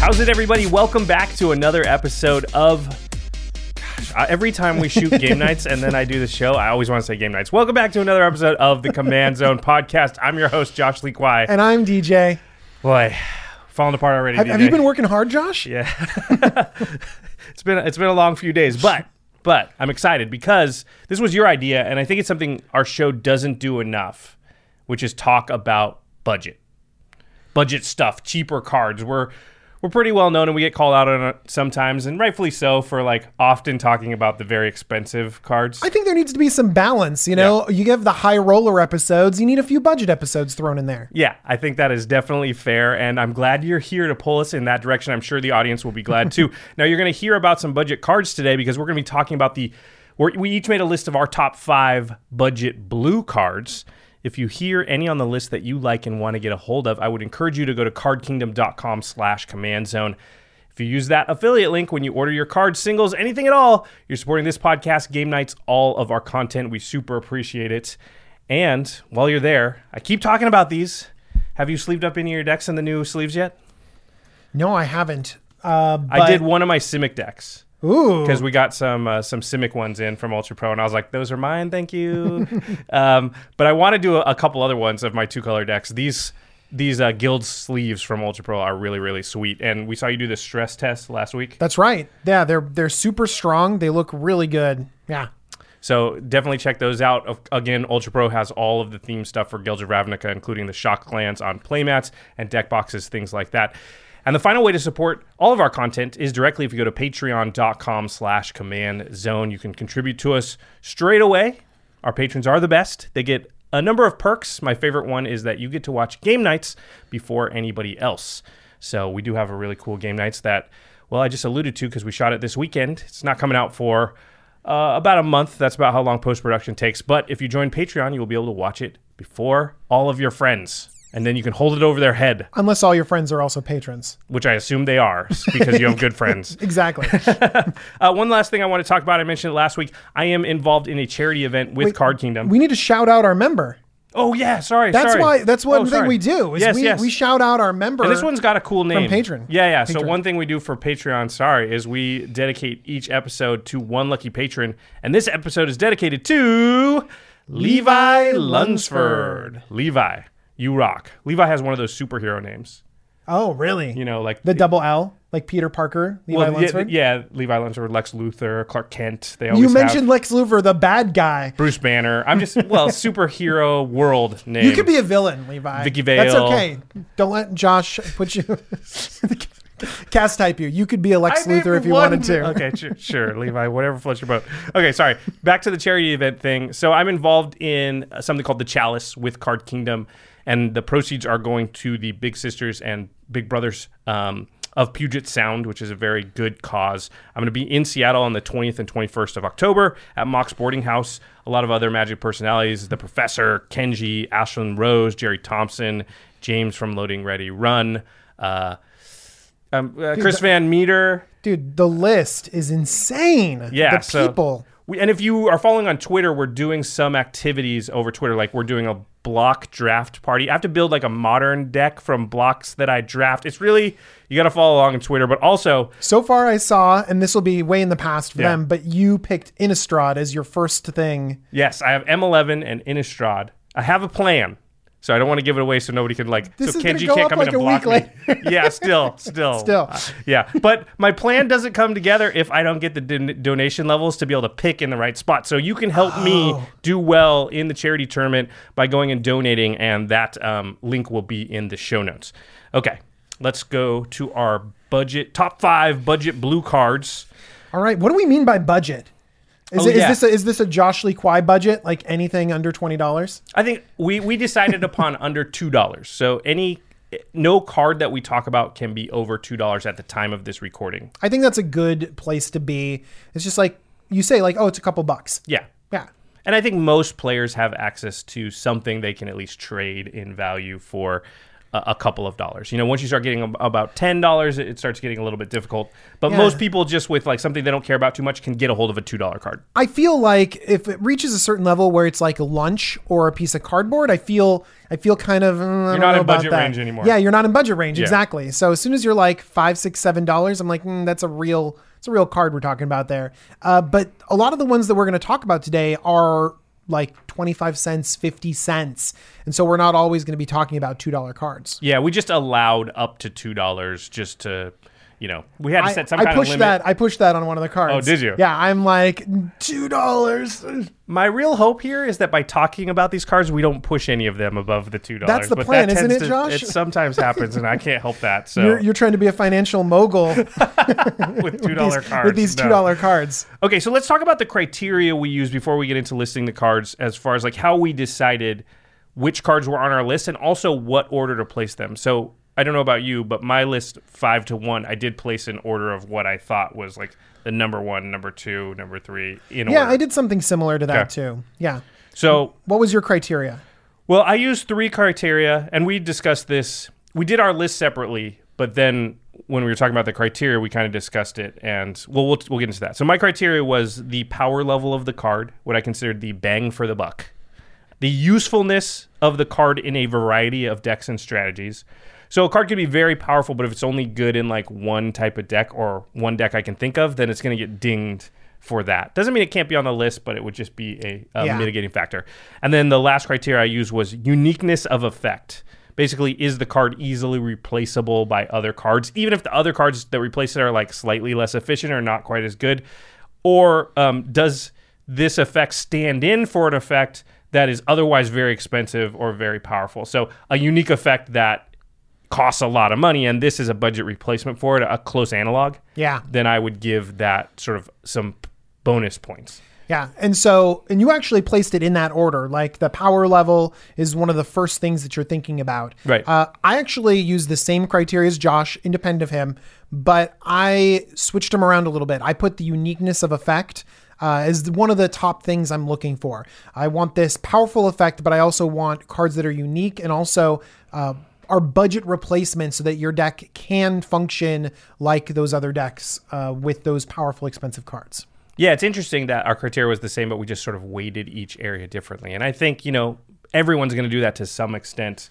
How's it, everybody? Welcome back to another episode of. Gosh, I- every time we shoot game nights and then I do the show, I always want to say game nights. Welcome back to another episode of the Command Zone podcast. I'm your host, Josh Lee Kwai. And I'm DJ. Boy, falling apart already. Have, DJ. have you been working hard, Josh? Yeah, it's been it's been a long few days, but but I'm excited because this was your idea, and I think it's something our show doesn't do enough, which is talk about budget, budget stuff, cheaper cards. We're we're pretty well known, and we get called out on it sometimes, and rightfully so, for like often talking about the very expensive cards. I think there needs to be some balance. You know, you give the high roller episodes, you need a few budget episodes thrown in there. Yeah, I think that is definitely fair, and I'm glad you're here to pull us in that direction. I'm sure the audience will be glad too. now, you're going to hear about some budget cards today because we're going to be talking about the. We're, we each made a list of our top five budget blue cards. If you hear any on the list that you like and want to get a hold of, I would encourage you to go to cardkingdom.com slash command zone. If you use that affiliate link when you order your cards, singles, anything at all, you're supporting this podcast, game nights, all of our content. We super appreciate it. And while you're there, I keep talking about these. Have you sleeved up any of your decks in the new sleeves yet? No, I haven't. Uh, I did one of my Simic decks Ooh. because we got some uh, some Simic ones in from Ultra Pro, and I was like, "Those are mine, thank you." um, but I want to do a, a couple other ones of my two color decks. These these uh, guild sleeves from Ultra Pro are really really sweet, and we saw you do the stress test last week. That's right. Yeah, they're they're super strong. They look really good. Yeah. So definitely check those out. Again, Ultra Pro has all of the theme stuff for Guilds of Ravnica, including the shock clans on playmats and deck boxes, things like that. And the final way to support all of our content is directly if you go to patreon.com slash command zone. You can contribute to us straight away. Our patrons are the best. They get a number of perks. My favorite one is that you get to watch game nights before anybody else. So we do have a really cool game nights that, well, I just alluded to because we shot it this weekend. It's not coming out for uh, about a month. That's about how long post production takes. But if you join Patreon, you will be able to watch it before all of your friends. And then you can hold it over their head, Unless all your friends are also patrons. which I assume they are because you have good friends. Exactly. Uh, one last thing I want to talk about. I mentioned it last week. I am involved in a charity event with Card Kingdom. we need to shout out our member. oh, yeah. Sorry. That's sorry. why. That's one Oh, thing sorry. we do. Is yes, we, yes. we shout out our member. And this one's got a cool name. Patreon. Yeah, yeah. So Patreon. one thing we do for Patreon, sorry, is we dedicate each episode to one lucky patron. And this episode is dedicated to Levi Lunsford. Levi, you rock. Levi has one of those superhero names. Oh, really? You know, like the double L, like Peter Parker, Levi well, yeah, Lunsford. yeah, Levi Lunsford, Lex Luthor, Clark Kent. They always You mentioned Lex Luthor, the bad guy. Bruce Banner. I'm just well, superhero world name. You could be a villain, Levi. Vicky Vale. That's okay. Don't let Josh put you cast type you. You could be a Lex I Luthor if you one- wanted to. Okay, sure, sure, Levi, whatever floats your boat. Okay, sorry. Back to the charity event thing. So I'm involved in something called the Chalice with Card Kingdom, and the proceeds are going to the Big Sisters and Big Brothers. Um, of Puget Sound, which is a very good cause. I'm going to be in Seattle on the 20th and 21st of October at Mox Boarding House. A lot of other Magic personalities, the Professor, Kenji, Ashlyn Rose, Jerry Thompson, James from Loading Ready Run, uh, um, uh, Chris Van Meter, Dude, the list is insane. Yeah, the so- people. We, and if you are following on Twitter, we're doing some activities over Twitter. Like we're doing a block draft party. I have to build like a modern deck from blocks that I draft. It's really you got to follow along on Twitter, but also So far, I saw, and this will be way in the past for Yeah. them, but you picked Innistrad as your first thing. yes, I have M11 and Innistrad. I have a plan. So I don't want to give it away so nobody can like This so Kenji can't come like in and a block me. yeah, still, still. Still. Uh, yeah. But my plan doesn't come together if I don't get the don- donation levels to be able to pick in the right spot. So you can help me Oh. do well in the charity tournament by going and donating, and that um, link will be in the show notes. Okay, let's go to our budget top five budget blue cards. All right, what do we mean by budget? Is, Oh, it, is yeah. this a, is this a Josh Lee Kwai budget? Like anything under twenty dollars? I think we we decided upon under two dollars. So any no card that we talk about can be over two dollars at the time of this recording. I think that's a good place to be. It's just like you say, like, oh, it's a couple bucks. Yeah. Yeah, And I think most players have access to something they can at least trade in value for a, a couple of dollars. You know, once you start getting ab- about ten dollars, it starts getting a little bit difficult. But Yeah. most people just with like something they don't care about too much can get a hold of a two dollar card. I feel like if it reaches a certain level where it's like lunch or a piece of cardboard, I feel I feel kind of. mm, I don't in budget that. range anymore. Yeah, you're not in budget range Yeah. exactly. So as soon as you're like five, six, seven dollars, I'm like, mm, that's a real, it's a real card we're talking about there. Uh, but a lot of the ones that we're going to talk about today are like 25 cents, 50 cents, and so we're not always going to be talking about two dollar cards. Yeah, we just allowed up to two dollars just to, you know, we had to set some I kind pushed of limit. that. I pushed that on one of the cards. Oh, did you? Yeah, I'm like two dollars. My real hope here is that by talking about these cards, we don't push any of them above the two dollars. That's the plan, isn't it, Josh? It sometimes happens, and I can't help that. So You're, you're trying to be a financial mogul with two dollar these- cards, with these two dollar cards. Okay, so let's talk about the criteria we use before we get into listing the cards, as far as like how we decided which cards were on our list, and also what order to place them. So I don't know about you, but my list five to one, I did place in order of what I thought was like the number one, number two, number three in Yeah, order. I did something similar to that Okay. too. Yeah. So What was your criteria? Well, I used three criteria, and we discussed this. We did our list separately, but then when we were talking about the criteria, we kind of discussed it, and well, we'll we'll get into that. So my criteria was the power level of the card, what I considered the bang for the buck, the usefulness of the card in a variety of decks and strategies. So a card could be very powerful, but if it's only good in like one type of deck or one deck I can think of, then it's going to get dinged for that. Doesn't mean it can't be on the list, but it would just be a, a Yeah. mitigating factor. And then the last criteria I used was uniqueness of effect. Basically, is the card easily replaceable by other cards, even if the other cards that replace it are like slightly less efficient or not quite as good? Or um, does this effect stand in for an effect that is otherwise very expensive or very powerful? So, a unique effect that costs a lot of money, and this is a budget replacement for it, a close analog, Yeah. then I would give that sort of some bonus points. Yeah. And so, and you actually placed it in that order. Like the power level is one of the first things that you're thinking about. Right. Uh, I actually use the same criteria as Josh, independent of him, but I switched them around a little bit. I put the uniqueness of effect. Uh, as one of the top things I'm looking for. I want this powerful effect, but I also want cards that are unique and also uh, are budget replacements so that your deck can function like those other decks uh, with those powerful, expensive cards. Yeah, it's interesting that our criteria was the same, but we just sort of weighted each area differently. And I think, you know, everyone's going to do that to some extent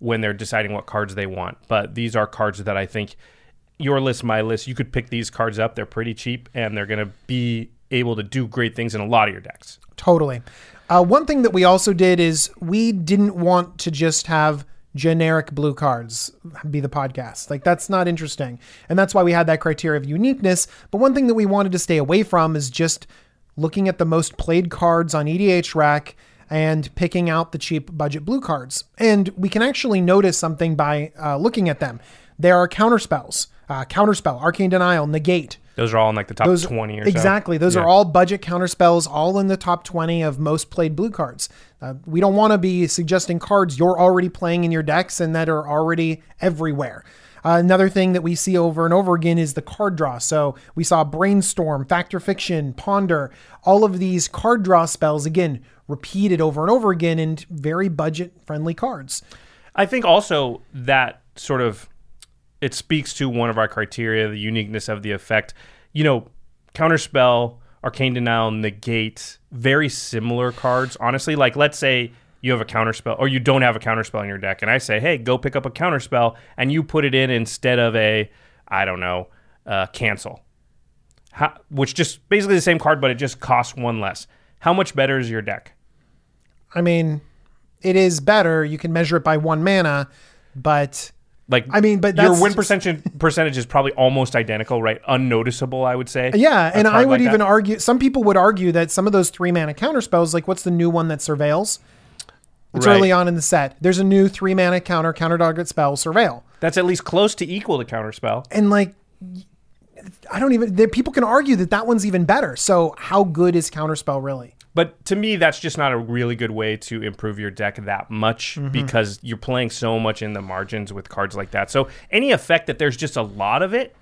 when they're deciding what cards they want. But these are cards that I think your list, my list, you could pick these cards up. They're pretty cheap and they're going to be able to do great things in a lot of your decks. Totally. Uh, one thing that we also did is we didn't want to just have generic blue cards be the podcast. Like that's not interesting. And that's why we had that criteria of uniqueness. But one thing that we wanted to stay away from is just looking at the most played cards on EDHREC and picking out the cheap budget blue cards. And we can actually notice something by uh, looking at them. There are counterspells, uh, counterspell, arcane denial, negate, Those are all in like the top those 20 or so. exactly those Yeah. are all budget counter spells, all in the top 20 of most played blue cards uh, we don't want to be suggesting cards you're already playing in your decks and that are already everywhere uh, another thing that we see over and over again is the card draw. So we saw brainstorm, Fact or Fiction, ponder, all of these card draw spells again repeated over and over again in very budget friendly cards. I think also that sort of it speaks to one of our criteria, the uniqueness of the effect. You know, counterspell, arcane denial, negate, very similar cards. Honestly, like let's say you have a counterspell or you don't have a counterspell in your deck, and I say, hey, go pick up a counterspell, and you put it in instead of a, I don't know, uh, cancel. How, which just basically the same card, but it just costs one less. How much better is your deck? I mean, it is better. You can measure it by one mana, but Like, I mean, but your win percentage percentage is probably almost identical, right? Unnoticeable, I would say. yeah. And I would like even that. argue. Some people would argue that some of those three mana counter spells, like what's the new one that surveils? It's Right. early on in the set. There's a new three mana counter counter target spell, surveil, That's at least close to equal to counterspell. and like. I don't even. People can argue that that one's even better. So how good is Counterspell really? But to me, that's just not a really good way to improve your deck that much Mm-hmm. because you're playing so much in the margins with cards like that. So any effect that there's just a lot of it,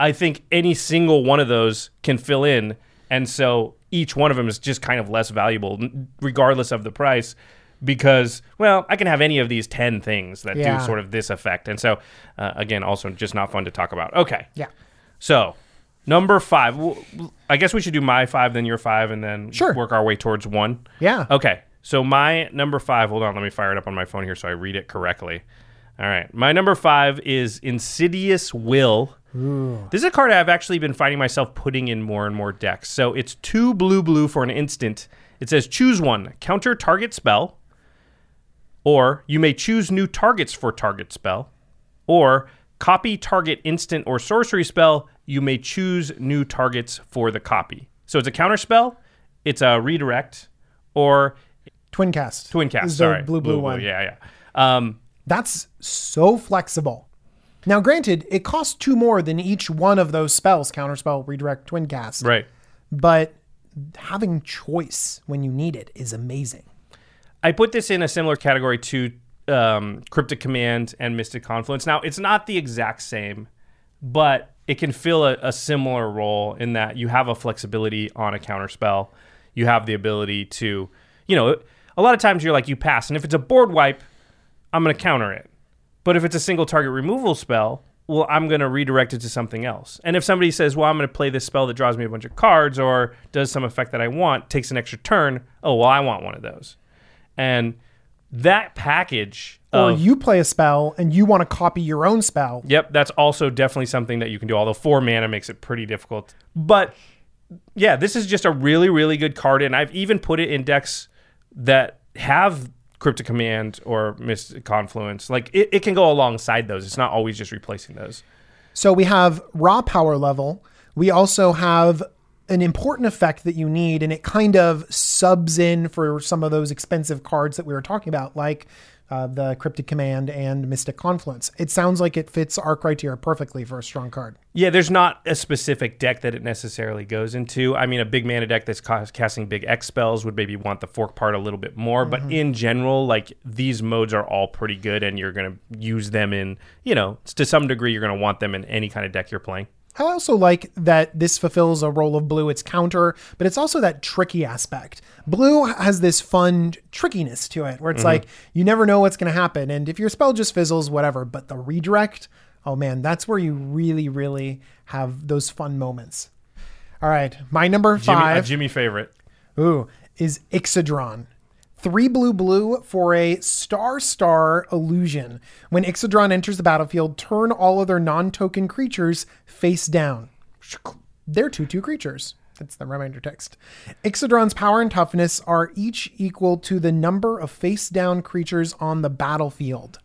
I think any single one of those can fill in, and so each one of them is just kind of less valuable, regardless of the price. Because well, I can have any of these ten things that Yeah. do sort of this effect, and so uh, again, also just not fun to talk about. Okay, Yeah. so, number five. I guess we should do my five, then your five, and then Sure. work our way towards one. Yeah. Okay. So my number five. Hold on. Let me fire it up on my phone here so I read it correctly. All right. My number five is Insidious Will. This is a card I've actually been finding myself putting in more and more decks. So it's two blue blue for an instant. It says choose one counter target spell, or you may choose new targets for target spell, or copy target instant or sorcery spell. You may choose new targets for the copy. So it's a counter spell, it's a redirect, or Twincast. twin cast. Is the sorry, blue, blue, one. Yeah, yeah. Um, That's so flexible. Now, granted, it costs two more than each one of those spells counterspell, redirect, Twincast. right. But having choice when you need it is amazing. I put this in a similar category to um, Cryptic Command and Mystic Confluence. Now, it's not the exact same, but it can fill a, a similar role in that you have a flexibility on a counter spell. You have the ability to, you know, a lot of times you're like, you pass. And if it's a board wipe, I'm going to counter it. But if it's a single target removal spell, well, I'm going to redirect it to something else. And if somebody says, well, I'm going to play this spell that draws me a bunch of cards or does some effect that I want, takes an extra turn, oh, well, I want one of those. And that package Or of, you play a spell and you want to copy your own spell. Yep, that's also definitely something that you can do. Although four mana makes it pretty difficult. But yeah, this is just a really, really good card, and I've even put it in decks that have Cryptic Command or Mystic Confluence. Like it, it can go alongside those. It's not always just replacing those. So we have raw power level. We also have an important effect that you need, and it kind of subs in for some of those expensive cards that we were talking about, like uh, the Cryptic Command and Mystic Confluence. It sounds like it fits our criteria perfectly for a strong card. Yeah, there's not a specific deck that it necessarily goes into. I mean, a big mana deck that's ca- casting big X spells would maybe want the fork part a little bit more, but in general, like these modes are all pretty good, and you're going to use them in, you know, to some degree, you're going to want them in any kind of deck you're playing. I also like that this fulfills a role of blue. It's counter, but it's also that tricky aspect. Blue has this fun trickiness to it where it's mm-hmm. like you never know what's going to happen. And if your spell just fizzles, whatever. But the redirect, oh man, that's where you really, really have those fun moments. All right. My number Jimmy, a five Jimmy favorite. ooh, is Ixidron. Three blue blue for a star star illusion. When Ixidron enters the battlefield, turn all other non token creatures face down. They're 2 2 creatures. That's the reminder text. Ixidron's power and toughness are each equal to the number of face down creatures on the battlefield.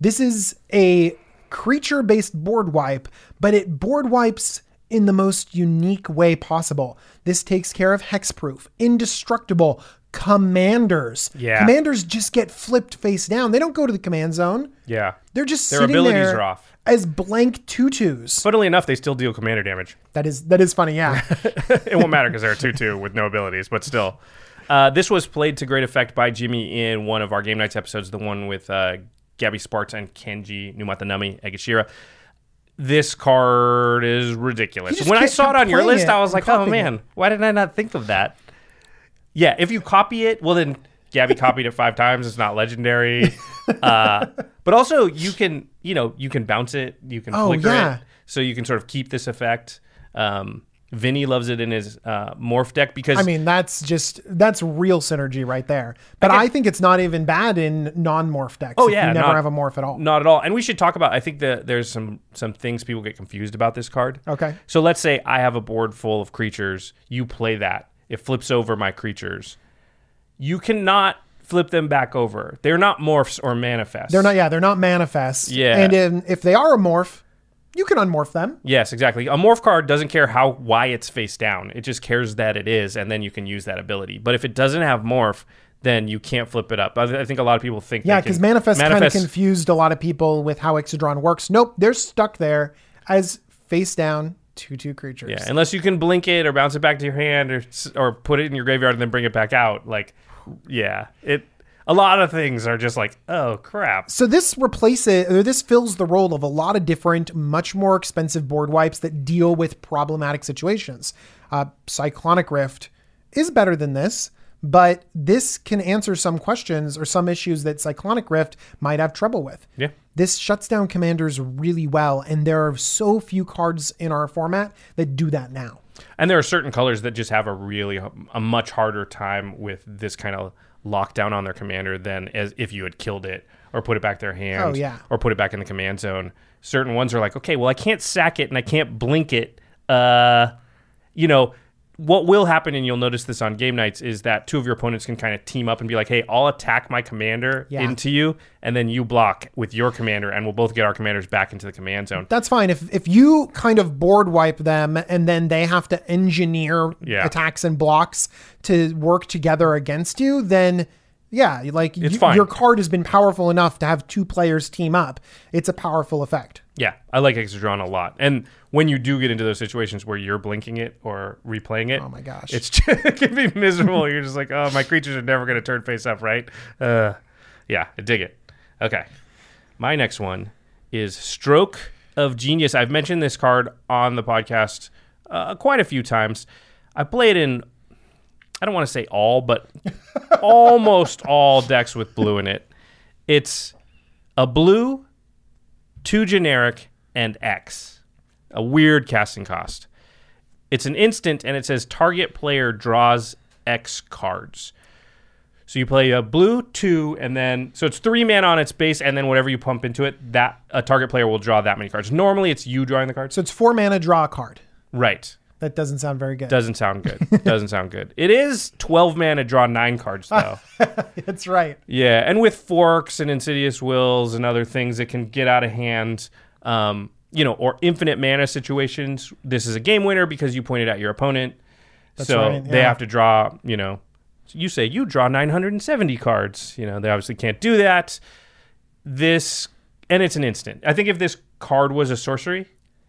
This is a creature based board wipe, but it board wipes in the most unique way possible. This takes care of hexproof, indestructible, commanders. Yeah. Commanders just get flipped face down. They don't go to the command zone. Yeah. They're just Their sitting abilities there are off. as blank tutus. Funnily enough, they still deal commander damage. That is that is funny, yeah. it won't matter because they're a 2 2 with no abilities, but still. Uh, this was played to great effect by Jimmy in one of our Game Nights episodes, the one with uh, Gaby Spartz and Kenji Numatanami Egashira. This card is ridiculous. When I saw it on your list, it I was like, oh man, why did I not think of that? Yeah, if you copy it, well, then Gaby copied it five times. It's not legendary. Uh, but also, you can you know, you can bounce it, you can Oh, flicker yeah. it, so you can sort of keep this effect. Um, Vinny loves it in his uh, morph deck because I mean, that's just that's real synergy right there. But I, think it's not even bad in non-morph decks. Oh yeah, you never not- have a morph at all. Not at all. And we should talk about. I think that there's some some things people get confused about this card. Okay. So let's say I have a board full of creatures. You play that. It flips over my creatures. You cannot flip them back over. They're not morphs or manifests. They're not. Yeah, they're not manifest. Yeah. And in, if they are a morph, you can unmorph them. Yes, exactly. A morph card doesn't care how why it's face down. It just cares that it is, and then you can use that ability. But if it doesn't have morph, then you can't flip it up. I, think a lot of people think. Yeah, because manifest, kind of confused a lot of people with how Ixidron works. Nope, they're stuck there as face down two two creatures. Yeah, unless you can blink it or bounce it back to your hand or or put it in your graveyard and then bring it back out. Like, yeah, it. A lot of things are just like, oh crap. So this replaces or this fills the role of a lot of different, much more expensive board wipes that deal with problematic situations. Uh, Cyclonic Rift is better than this, but this can answer some questions or some issues that Cyclonic Rift might have trouble with. Yeah. This shuts down commanders really well, and there are so few cards in our format that do that now. And there are certain colors that just have a really a much harder time with this kind of lockdown on their commander than as if you had killed it or put it back their hand Oh, yeah. or put it back in the command zone. Certain ones are like, okay, well I can't sack it and I can't blink it. Uh, you know, what will happen, and you'll notice this on game nights, is that two of your opponents can kind of team up and be like, "Hey, I'll attack my commander Yeah. into you, and then you block with your commander, and we'll both get our commanders back into the command zone." That's fine. If if you kind of board wipe them and then they have to engineer Yeah. attacks and blocks to work together against you, then yeah, like you- your card has been powerful enough to have two players team up. It's a powerful effect. Yeah, I like Ixidron a lot. And when you do get into those situations where you're blinking it or replaying it, Oh my gosh. it's just, it can be miserable. you're just like, oh, my creatures are never going to turn face up, right? Uh, yeah, I dig it. Okay, my next one is Stroke of Genius. I've mentioned this card on the podcast uh, quite a few times. I play it in. I don't want to say all, but almost all decks with blue in it. It's a blue two generic, and X. A weird casting cost. It's an instant, and it says target player draws X cards. So you play a blue two, and then so it's three mana on its base, and then whatever you pump into it, that a target player will draw that many cards. Normally, it's you drawing the cards. So it's four mana draw a card. right. That doesn't sound very good. Doesn't sound good. Doesn't sound good. It is twelve mana draw nine cards though. That's right. Yeah, and with forks and insidious wills and other things that can get out of hand, um, you know, or infinite mana situations, this is a game winner because you pointed out your opponent. so right, they have to draw, you know, you say you draw 970 cards. You know, they obviously can't do that. This, and it's an instant. I think if this card was a sorcery,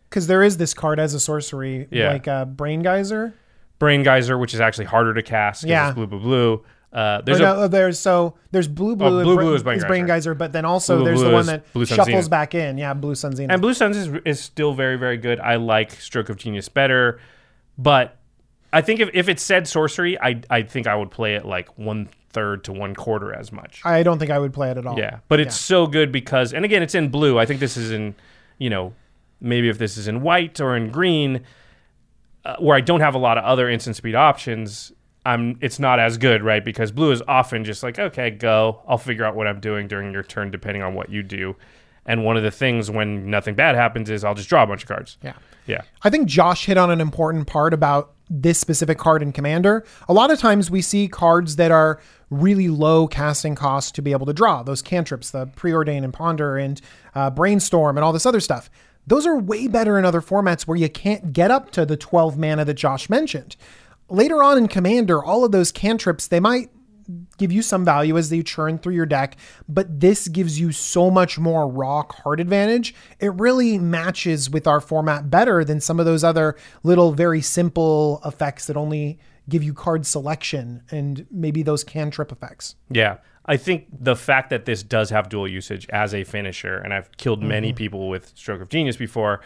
Because there is this card as a sorcery, Yeah. like a Brain Geyser. Brain Geyser, which is actually harder to cast. Yeah. it's blue, blue, blue. Uh, there's a there's so there's blue blue, Oh, blue, blue is Brain Brain Geyser. But then also Blue, there's blue the one that Blue shuffles Zenith. back in. Yeah, Blue Sun Zenith. And Blue Suns is, is still very, very good. I like Stroke of Genius better. But I think if, if it said sorcery, I, I think I would play it like one third to one quarter as much. I don't think I would play it at all. Yeah. But it's so good because, and again, it's in blue. I think this is in, you know, maybe if this is in white or in green, uh, where I don't have a lot of other instant speed options. I'm, it's not as good, right? Because blue is often just like, okay, go. I'll figure out what I'm doing during your turn, depending on what you do. And one of the things when nothing bad happens is I'll just draw a bunch of cards. Yeah. Yeah. I think Josh hit on an important part about this specific card in Commander. A lot of times we see cards that are really low casting cost to be able to draw those cantrips, the preordain and ponder and uh, brainstorm and all this other stuff. Those are way better in other formats where you can't get up to the 12 mana that Josh mentioned. Later on in Commander, all of those cantrips, they might give you some value as they churn through your deck, but this gives you so much more raw card advantage. It really matches with our format better than some of those other little, very simple effects that only give you card selection and maybe those cantrip effects. Yeah. I think the fact that this does have dual usage as a finisher, and I've killed many mm-hmm. people with Stroke of Genius before,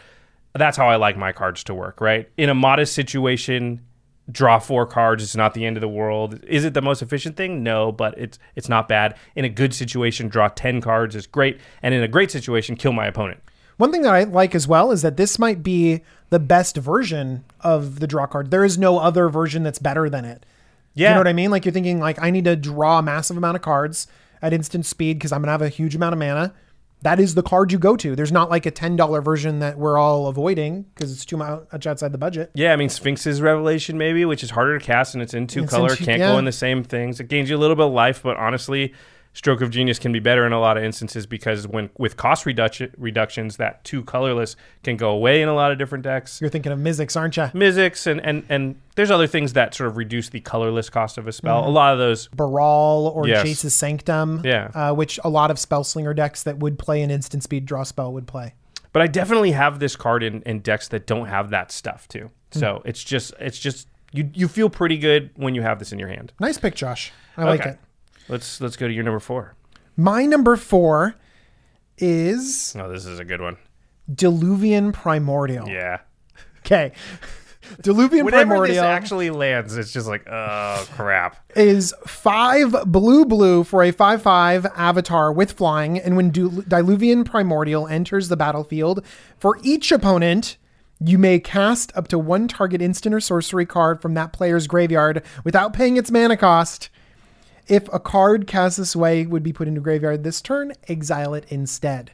that's how I like my cards to work, right? In a modest situation, draw four cards. It's not the end of the world. Is it the most efficient thing? No, but it's it's not bad. In a good situation, draw ten cards is great, and in a great situation, kill my opponent. One thing that I like as well is that this might be the best version of the draw card. There is no other version that's better than it. Yeah, You know what I mean? Like you're thinking like I need to draw a massive amount of cards at instant speed because I'm gonna have a huge amount of mana. That is the card you go to. There's not like a ten dollar version that we're all avoiding because it's too much outside the budget. Yeah, I mean Sphinx's Revelation maybe, which is harder to cast and it's in two It's in color, two- can't yeah. go in the same things. It gains you a little bit of life, but honestly, Stroke of Genius can be better in a lot of instances because when with cost reduction reductions, that two colorless can go away in a lot of different decks. You're thinking of Mizzix, aren't you? Mizzix and, and and there's other things that sort of reduce the colorless cost of a spell. Mm-hmm. A lot of those Baral or Yes. Jace's Sanctum. Yeah. Uh, which a lot of Spellslinger decks that would play an instant speed draw spell would play. But I definitely have this card in, in decks that don't have that stuff too. Hmm. So it's just it's just you you feel pretty good when you have this in your hand. Nice pick, Josh. I like it. Let's let's go to your number four. My number four is Oh, this is a good one. Diluvian Primordial. Yeah. Okay. Diluvian Whenever Primordial this actually lands, it's just like, oh crap. is five blue blue for a 5 5 avatar with flying. And when Dil- Diluvian Primordial enters the battlefield, for each opponent, you may cast up to one target instant or sorcery card from that player's graveyard without paying its mana cost. If a card cast this way would be put into graveyard this turn, exile it instead.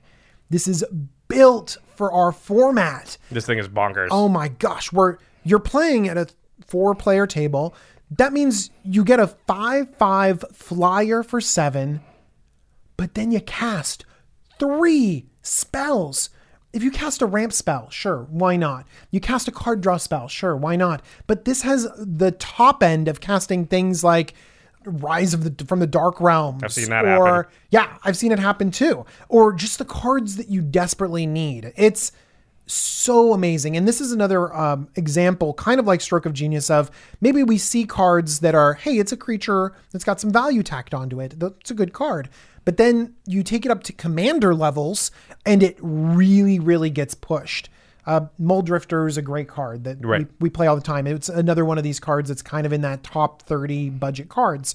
This is built for our format. This thing is bonkers. Oh my gosh, we're you're playing at a four player table. That means you get a 5 5 flyer for seven, but then you cast three spells. If you cast a ramp spell, sure, why not? You cast a card draw spell, sure, why not? But this has the top end of casting things like Rise of the from the Dark Realms. I've seen that or, happen. Yeah, I've seen it happen too. Or just the cards that you desperately need. It's so amazing. And this is another um, example, kind of like Stroke of Genius, of maybe we see cards that are, hey, it's a creature that's got some value tacked onto it. That's a good card. But then you take it up to commander levels and it really, really gets pushed. Uh, Mulldrifter is a great card that Right. we, we play all the time. It's another one of these cards that's kind of in that top 30 budget cards.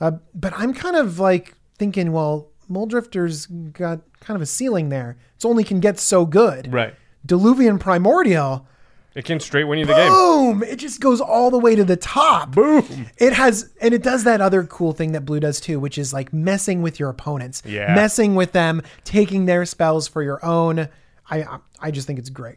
Uh, but I'm kind of like thinking, well, Mulldrifter's got kind of a ceiling there. It's only can get so good. Right. Diluvian Primordial, It can straight win you the game. boom! It just goes all the way to the top. Boom. It has, and it does that other cool thing that Blue does too, which is like messing with your opponents, Yeah. messing with them, taking their spells for your own. I I just think it's great.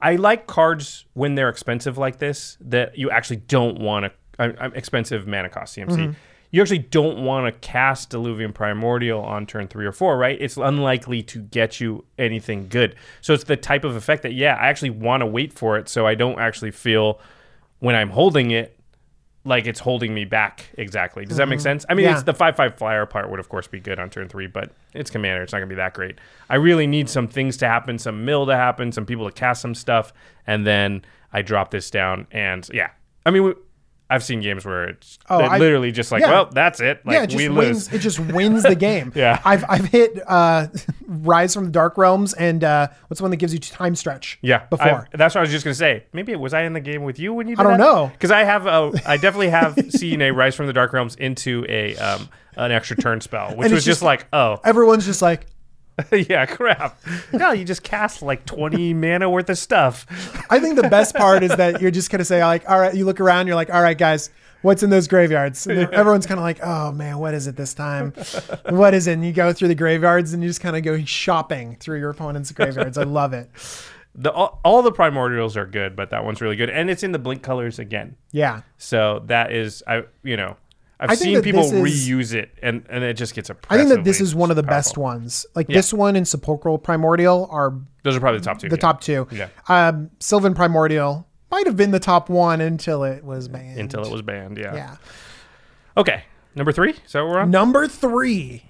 I like cards when they're expensive like this that you actually don't want to. Uh, expensive mana cost CMC. Mm-hmm. You actually don't want to cast Diluvian Primordial on turn three or four, right? It's unlikely to get you anything good. So it's the type of effect that, yeah, I actually want to wait for it, so I don't actually feel when I'm holding it like it's holding me back exactly. Does that make sense? I mean, Mm-hmm. Yeah. it's the five five flyer part would of course be good on turn three, but it's commander. It's not gonna be that great. I really need some things to happen, some mill to happen, some people to cast some stuff, and then I drop this down. And yeah, I mean, we, I've seen games where it's Oh, I- literally just like, yeah. well, that's it. Like yeah, it just we wins. lose. It just wins the game. Yeah. I've I've hit uh, Rise from the Dark Realms and uh, what's the one that gives you time stretch? Yeah, before. I- that's what I was just gonna say. Maybe was I in the game with you when you? Did I don't know. because I have a, I definitely have seen a Rise from the Dark Realms into a um an extra turn spell, which was just, just- like, oh Everyone's just like, yeah, crap. No, you just cast like twenty mana worth of stuff. I think the best part is that you're just gonna say like, all right, you look around, you're like, all right, guys, what's in those graveyards? Everyone's kind of like, oh man, what is it this time? what is it? And you go through the graveyards and you just kind of go shopping through your opponent's graveyards. I love it. The all, all the primordials are good, but that one's really good, and it's in the blink colors again. Yeah. So that is, I you know, I've seen people is- reuse it, and and it just gets. I think that this is one of the best ones. Like this one and Sepulchral Primordial are Those are probably the top two. the yeah. top two. Yeah. Um, Sylvan Primordial might have been the top one until it was banned. until it was banned. Yeah. Yeah. Okay. Number three. Is that what we're on? Number three.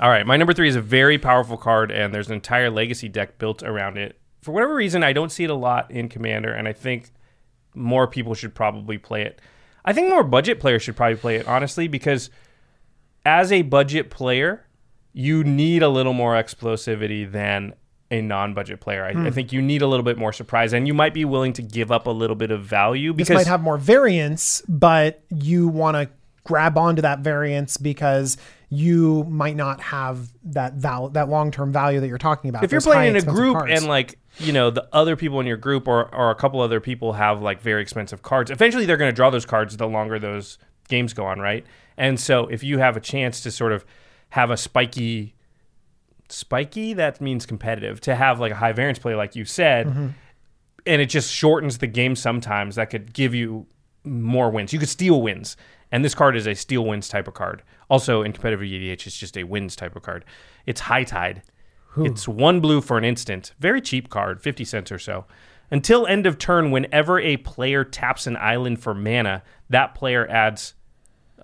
All right, my number three is a very powerful card, and there's an entire legacy deck built around it. For whatever reason, I don't see it a lot in Commander, and I think more people should probably play it. I think more budget players should probably play it, honestly, because as a budget player, you need a little more explosivity than a non-budget player. I, Hmm. I think you need a little bit more surprise, and you might be willing to give up a little bit of value This because might have more variance, but you want to grab onto that variance because you might not have that val- that long term value that you're talking about. if you're playing in a group cards. and like you know the other people in your group or, or a couple other people have like very expensive cards eventually they're going to draw those cards the longer those games go on right and so if you have a chance to sort of have a spiky spiky that means competitive to have like a high variance play like you said Mm-hmm. and it just shortens the game sometimes that could give you more wins you could steal wins and this card is a steal wins type of card also in competitive edh it's just a wins type of card it's high tide it's one blue for an instant. Very cheap card, 50 cents or so. Until end of turn, whenever a player taps an island for mana, that player adds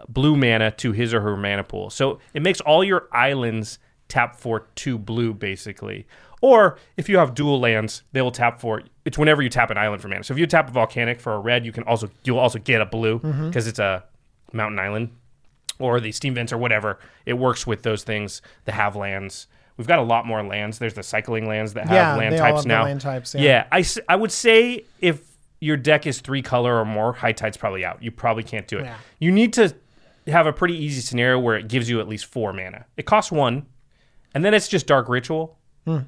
blue mana to his or her mana pool. So it makes all your islands tap for two blue, basically. Or if you have dual lands, they will tap for it's whenever you tap an island for mana. So if you tap a volcanic for a red, you can also you'll also get a blue mm-hmm. because it's a mountain island or the steam vents or whatever. It works with those things. The have lands. We've got a lot more lands. There's the cycling lands that have Yeah, land they all types have the now. land types, yeah. I—I would say if your deck is three color or more, high tide's probably out. You probably can't do it. Yeah. You need to have a pretty easy scenario where it gives you at least four mana. It costs one, and then it's just dark ritual, Hmm.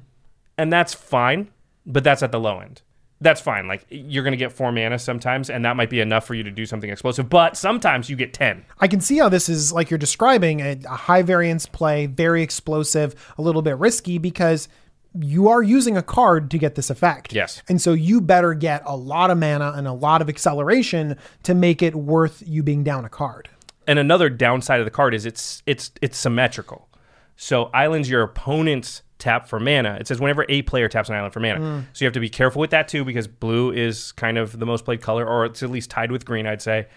and that's fine. But that's at the low end. That's fine. Like you're gonna get four mana sometimes, and that might be enough for you to do something explosive. But sometimes you get ten. I can see how this is like you're describing a, a high variance play, very explosive, a little bit risky because you are using a card to get this effect. Yes. And so you better get a lot of mana and a lot of acceleration to make it worth you being down a card. And another downside of the card is it's it's it's symmetrical. So islands your opponents tap for mana. It says whenever a player taps an island for mana. Hmm. So you have to be careful with that too because blue is kind of the most played color, or it's at least tied with green, I'd say.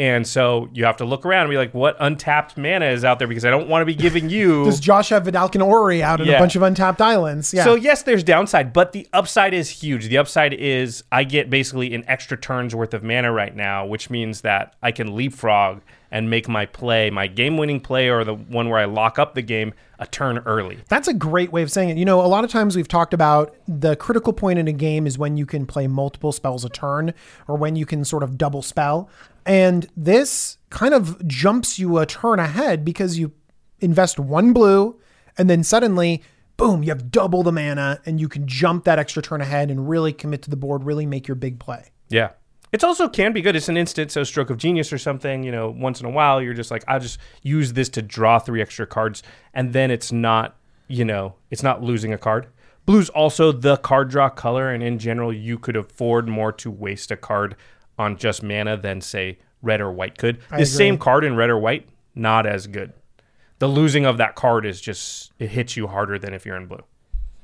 And so you have to look around and be like, what untapped mana is out there? Because I don't want to be giving you. Does Josh have Vedalken Orrery out in a bunch of untapped islands? Yeah. So yes, there's downside, but the upside is huge. The upside is I get basically an extra turn's worth of mana right now, which means that I can leapfrog and make my play, my game-winning play, or the one where I lock up the game, a turn early. That's a great way of saying it. You know, a lot of times we've talked about the critical point in a game is when you can play multiple spells a turn or when you can sort of double spell. And this kind of jumps you a turn ahead because you invest one blue and then suddenly, boom, you have double the mana and you can jump that extra turn ahead and really commit to the board, really make your big play. Yeah. It's also can be good. It's an instant, so stroke of genius or something. You know, once in a while, you're just like, I'll just use this to draw three extra cards, and then it's not, you know, it's not losing a card. Blue's also the card draw color, and in general, you could afford more to waste a card on just mana than say red or white could. The agree. same card in red or white, not as good. The losing of that card is just it hits you harder than if you're in blue.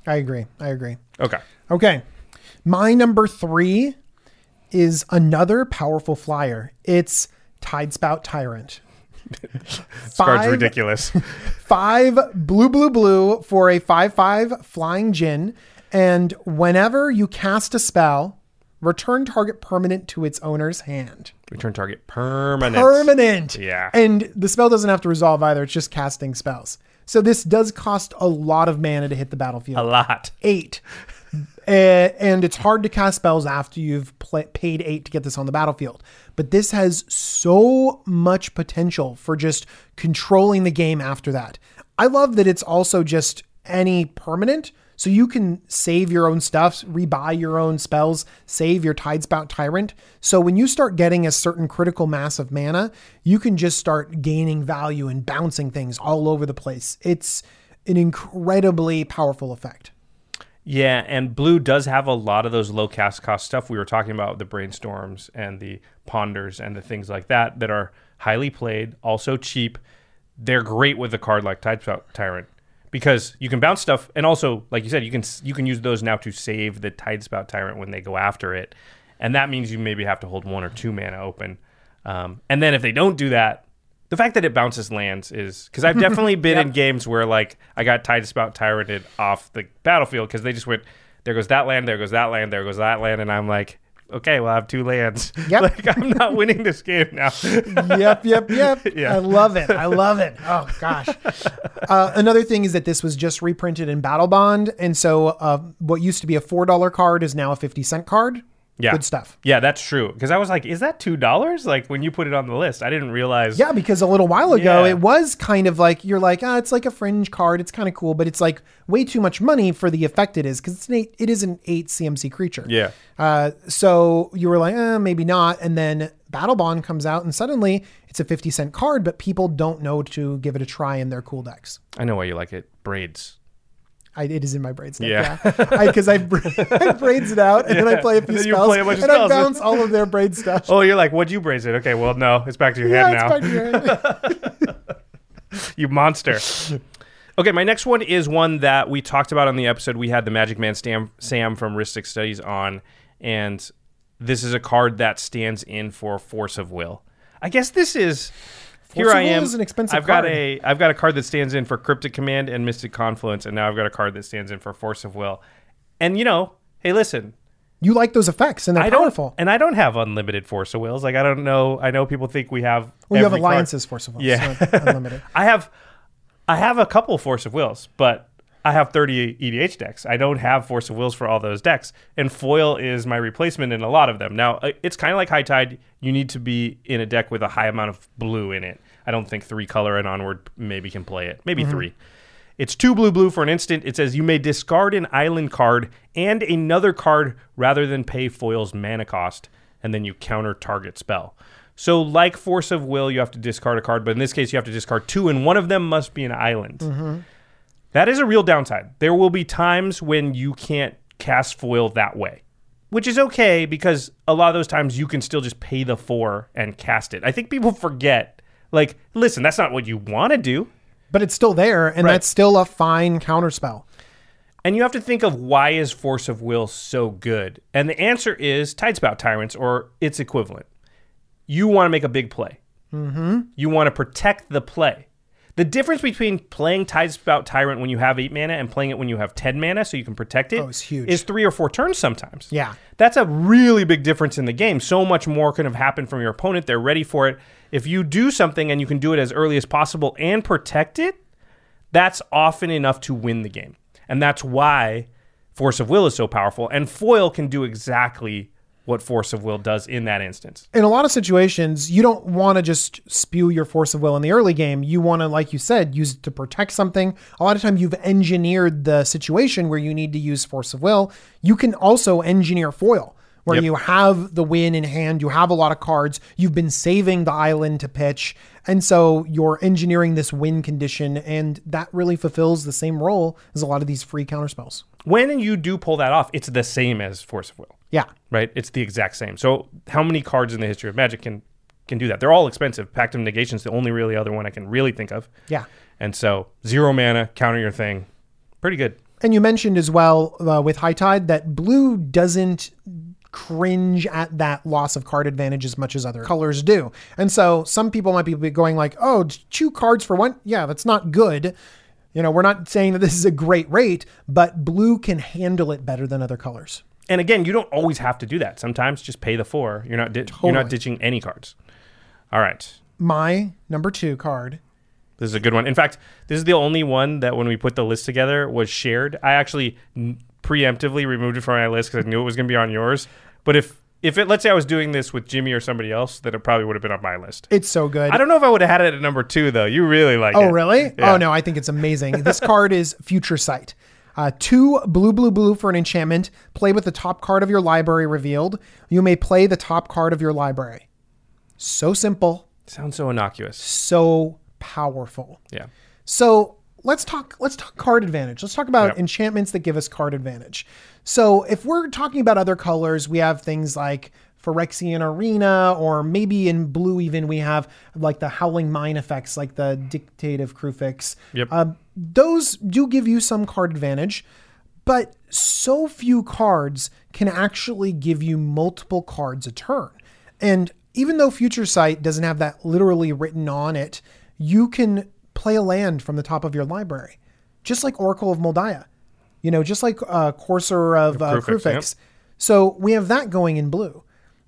I agree. I agree. Okay. Okay. My number three is another powerful flyer. It's Tidespout Tyrant. This card's ridiculous. five blue, blue, blue for a 5 5 flying djinn. And whenever you cast a spell, return target permanent to its owner's hand. Return target permanent. Permanent. Yeah. And the spell doesn't have to resolve either, it's just casting spells. So this does cost a lot of mana to hit the battlefield. A lot. eight. Uh, and it's hard to cast spells after you've paid eight to get this on the battlefield. But this has so much potential for just controlling the game after that. I love that it's also just any permanent. So you can save your own stuff, rebuy your own spells, save your Tidespout Tyrant. So when you start getting a certain critical mass of mana, you can just start gaining value and bouncing things all over the place. It's an incredibly powerful effect. Yeah, and blue does have a lot of those low cast cost stuff we were talking about, the brainstorms and the ponders and the things like that that are highly played, also cheap. They're great with a card like Tidespout Tyrant because you can bounce stuff, and also, like you said, you can you can use those now to save the Tidespout Tyrant when they go after it, and that means you maybe have to hold one or two mana open. Um, and then if they don't do that, the fact that it bounces lands is because I've definitely been in games where like I got Tidespout Tyranted off the battlefield because they just went there goes that land, there goes that land, there goes that land, and I'm like, okay, well, I have two lands. Yep. like I'm not winning this game now. yep, yep, yep. Yeah. I love it. I love it. Oh gosh. Uh, another thing is that this was just reprinted in Battlebond, and so uh, what used to be a four dollar card is now a fifty cent card. Yeah. Good stuff. Yeah, that's true. Because I was like, is that two dollars? Like when you put it on the list, I didn't realize. Yeah, because a little while ago Yeah. it was kind of like you're like, ah, it's like a fringe card. It's kind of cool, but it's like way too much money for the effect it is because it's an eight, it is an eight CMC creature. Yeah. Uh, so you were like, eh, maybe not. And then Battlebond comes out, and suddenly it's a 50 cent card, but people don't know to give it a try in their cool decks. I know why you like it. Braids. I, it is in my braids deck, Yeah. yeah. Because I, bra- I braids it out, and then I play a few And then you spells, a and I spells. bounce all of their braid stuff. Oh, you're like, what'd you braise it? Okay, well, no, it's back to your yeah, head now. Jared. you monster. Okay, my next one is one that we talked about on the episode. We had the Magic Man Sam, Sam from Ristic Studies on, and this is a card that stands in for Force of Will. I guess this is. Here I am. is an expensive I've got a I've got a card that stands in for Cryptic Command and Mystic Confluence, and now I've got a card that stands in for Force of Will. And you know, hey, listen, you like those effects, and they're I don't, powerful. and I don't have unlimited Force of Wills. Like I don't know. I know people think we have. Well, you have every card. alliances, Force of Will. Yeah. so unlimited. I have I have a couple Force of Wills, but I have 30 EDH decks. I don't have Force of Wills for all those decks. And foil is my replacement in a lot of them. Now, uh, it's kind of like High Tide. You need to be in a deck with a high amount of blue in it. I don't think three color and onward maybe can play it. Maybe three. It's two blue blue for an instant. It says you may discard an island card and another card rather than pay foil's mana cost, and then you counter target spell. So, like Force of Will, you have to discard a card, but in this case, you have to discard two, and one of them must be an island. That is a real downside. There will be times when you can't cast foil that way, which is okay because a lot of those times you can still just pay the four and cast it. I think people forget, like, listen, that's not what you want to do. but it's still there, and Right. that's still a fine counterspell. And you have to think of why is Force of Will so good? And the answer is Tidespout Tyrants or its equivalent. You want to make a big play. Mm-hmm. You want to protect the play. The difference between playing Tidespout Tyrant when you have 8 mana and playing it when you have 10 mana so you can protect it Oh, it's huge. is 3 or 4 turns sometimes. Yeah. That's a really big difference in the game. So much more can have happened from your opponent. They're ready for it. If you do something and you can do it as early as possible and protect it, that's often enough to win the game. And that's why Force of Will is so powerful. And Foil can do exactly what Force of Will does in that instance. in a lot of situations, you don't want to just spew your force of will in the early game. You want to, like you said, use it to protect something. A lot of time, you've engineered the situation where you need to use force of will. You can also engineer foil, where Yep. you have the win in hand. You have a lot of cards. You've been saving the island to pitch, and so you're engineering this win condition, and that really fulfills the same role as a lot of these free counterspells. When you do pull that off, it's the same as Force of Will. Yeah. right? It's the exact same. So how many cards in the history of Magic can can do that? They're all expensive. Pact of Negation's the only really other one I can really think of. Yeah. And so zero mana, counter your thing, pretty good. And you mentioned as well uh, with High Tide that blue doesn't cringe at that loss of card advantage as much as other colors do. And so some people might be going like, "Oh, two cards for one? Yeah, that's not good." You know, we're not saying that this is a great rate, but blue can handle it better than other colors. And again, you don't always have to do that. Sometimes just pay the four. You're not di- you're not ditching any cards. All right. My number 2 card This is a good one. In fact, this is the only one that when we put the list together was shared. I actually n- preemptively removed it from my list because I knew it was going to be on yours. But if if it let's say I was doing this with Jimmy or somebody else, then it probably would have been on my list. It's so good. I don't know if I would have had it at number two though. You really like oh, it. Oh, really? Yeah. Oh, no, I think it's amazing. this card is Future Sight. Uh, two blue, blue, blue for an enchantment. Play with the top card of your library revealed. You may play the top card of your library. So simple, Sounds so innocuous. so powerful. Yeah. So let's talk. Let's talk card advantage. Let's talk about Yep. enchantments that give us card advantage. So if we're talking about other colors, we have things like Phyrexian Arena, or maybe in blue even we have like the Howling Mine effects, like the Dictate of Kruphix. Yep. Uh, those do give you some card advantage, but so few cards can actually give you multiple cards a turn. And even though Future Sight doesn't have that literally written on it, you can play a land from the top of your library, just like Oracle of Mul Daya. You know, just like uh, Courser of uh, Kruphix, Kruphix. So we have that going in blue.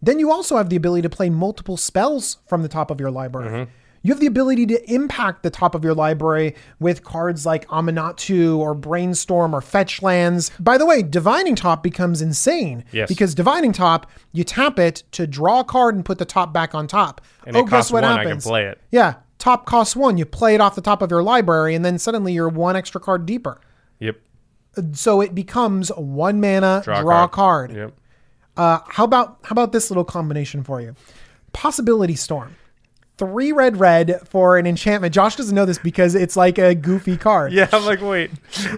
Then you also have the ability to play multiple spells from the top of your library. Mm-hmm. You have the ability to impact the top of your library with cards like Aminatou or Brainstorm or Fetch Lands. By the way, Divining Top becomes insane Yes. because Divining Top, you tap it to draw a card and put the top back on top. And oh, it costs one, I can play it. Yeah, top costs one. You play it off the top of your library, and then suddenly you're one extra card deeper. Yep. So it becomes one mana, draw, Draw a card. Yep. Uh, how about how about this little combination for you? Possibility Storm. Three red red for an enchantment. Josh doesn't know this because it's like a goofy card. Yeah, I'm like, wait.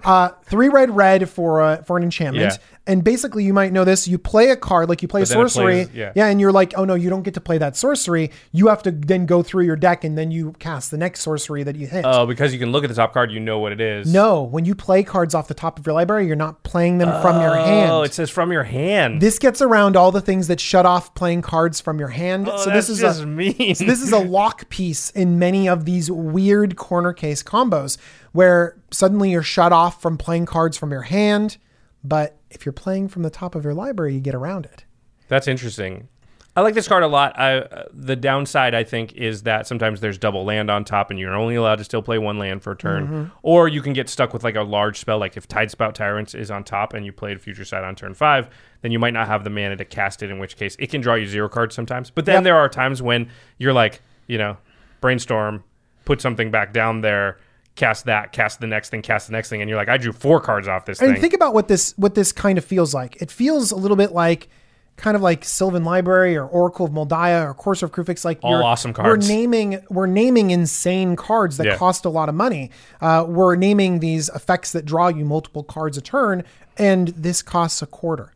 Uh, three red red for a, for an enchantment. Yeah. And basically, you might know this. You play a card, like you play But a sorcery. plays- yeah. and you're like, oh no, you don't get to play that sorcery. You have to then go through your deck and then you cast the next sorcery that you hit. Oh, because you can look at the top card, you know what it is. no, when you play cards off the top of your library, you're not playing them from your oh, hand. Oh, it says from your hand. This gets around all the things that shut off playing cards from your hand. oh, so this is just a, mean. so this is a lock piece in many of these weird corner case combos where suddenly you're shut off from playing cards from your hand, but if you're playing from the top of your library, you get around it. That's interesting. I like this card a lot. I uh, the downside I think is that sometimes there's double land on top, and you're only allowed to still play one land for a turn, Mm-hmm. or you can get stuck with like a large spell. Like if Tidespout Tyrants is on top and you played Future Sight on turn five, then you might not have the mana to cast it. In which case, it can draw you zero cards sometimes. But then Yep. there are times when you're like, you know, brainstorm, put something back down there. Cast that, cast the next thing, cast the next thing, and you're like, I drew four cards off this And thing. think about what this what this kind of feels like. It feels a little bit like kind of like Sylvan Library or Oracle of Mul Daya or Courser of Kruphix. Like All you're- awesome cards. We're naming we're naming insane cards that Yeah. cost a lot of money. Uh, we're naming these effects that draw you multiple cards a turn, and this costs a quarter.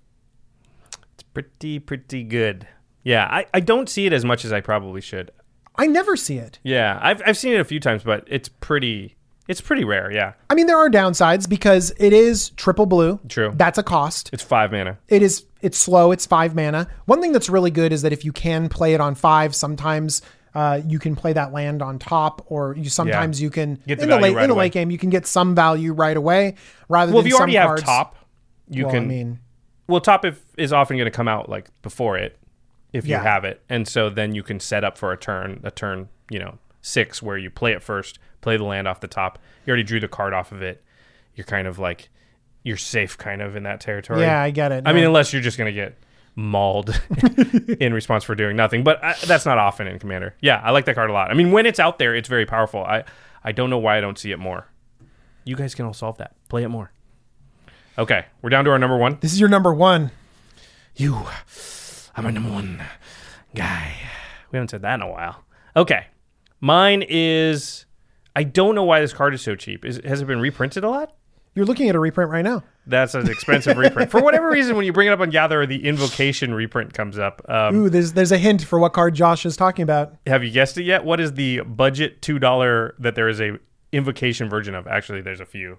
It's pretty, pretty good. Yeah, I, I don't see it as much as I probably should. I never see it. Yeah, I've, I've seen it a few times, but it's pretty it's pretty rare. Yeah, I mean, there are downsides because it is triple blue. True. That's a cost. it's five mana. It is it's slow. It's five mana. One thing that's really good is that if you can play it on five, sometimes uh, you can play that land on top, or you sometimes you can Get the in the late right in away. late game you can get some value right away rather Well, than if you already some have top, you well, can. I mean, well, top if, is often going to come out like before it, if Yeah. you have it, and so then you can set up for a turn, a turn, you know, six where you play it first, play the land off the top. You already drew the card off of it. You're kind of like you're safe, kind of in that territory. yeah, I get it. I mean, unless you're just going to get mauled in response for doing nothing, but I, that's not often in Commander. Yeah, I like that card a lot. I mean, when it's out there, it's very powerful. I I don't know why I don't see it more. You guys can all solve that. Play it more. Okay, we're down to our number one. this is your number one. You, I'm a number one guy. We haven't said that in a while. Okay, mine is. I don't know why this card is so cheap. Is, has it been reprinted a lot? You're looking at a reprint right now. That's an expensive reprint. For whatever reason, when you bring it up on Gatherer, the Invocation reprint comes up. Um, Ooh, there's there's a hint for what card Josh is talking about. have you guessed it yet? What is the budget two dollar that there is a Invocation version of? Actually, there's a few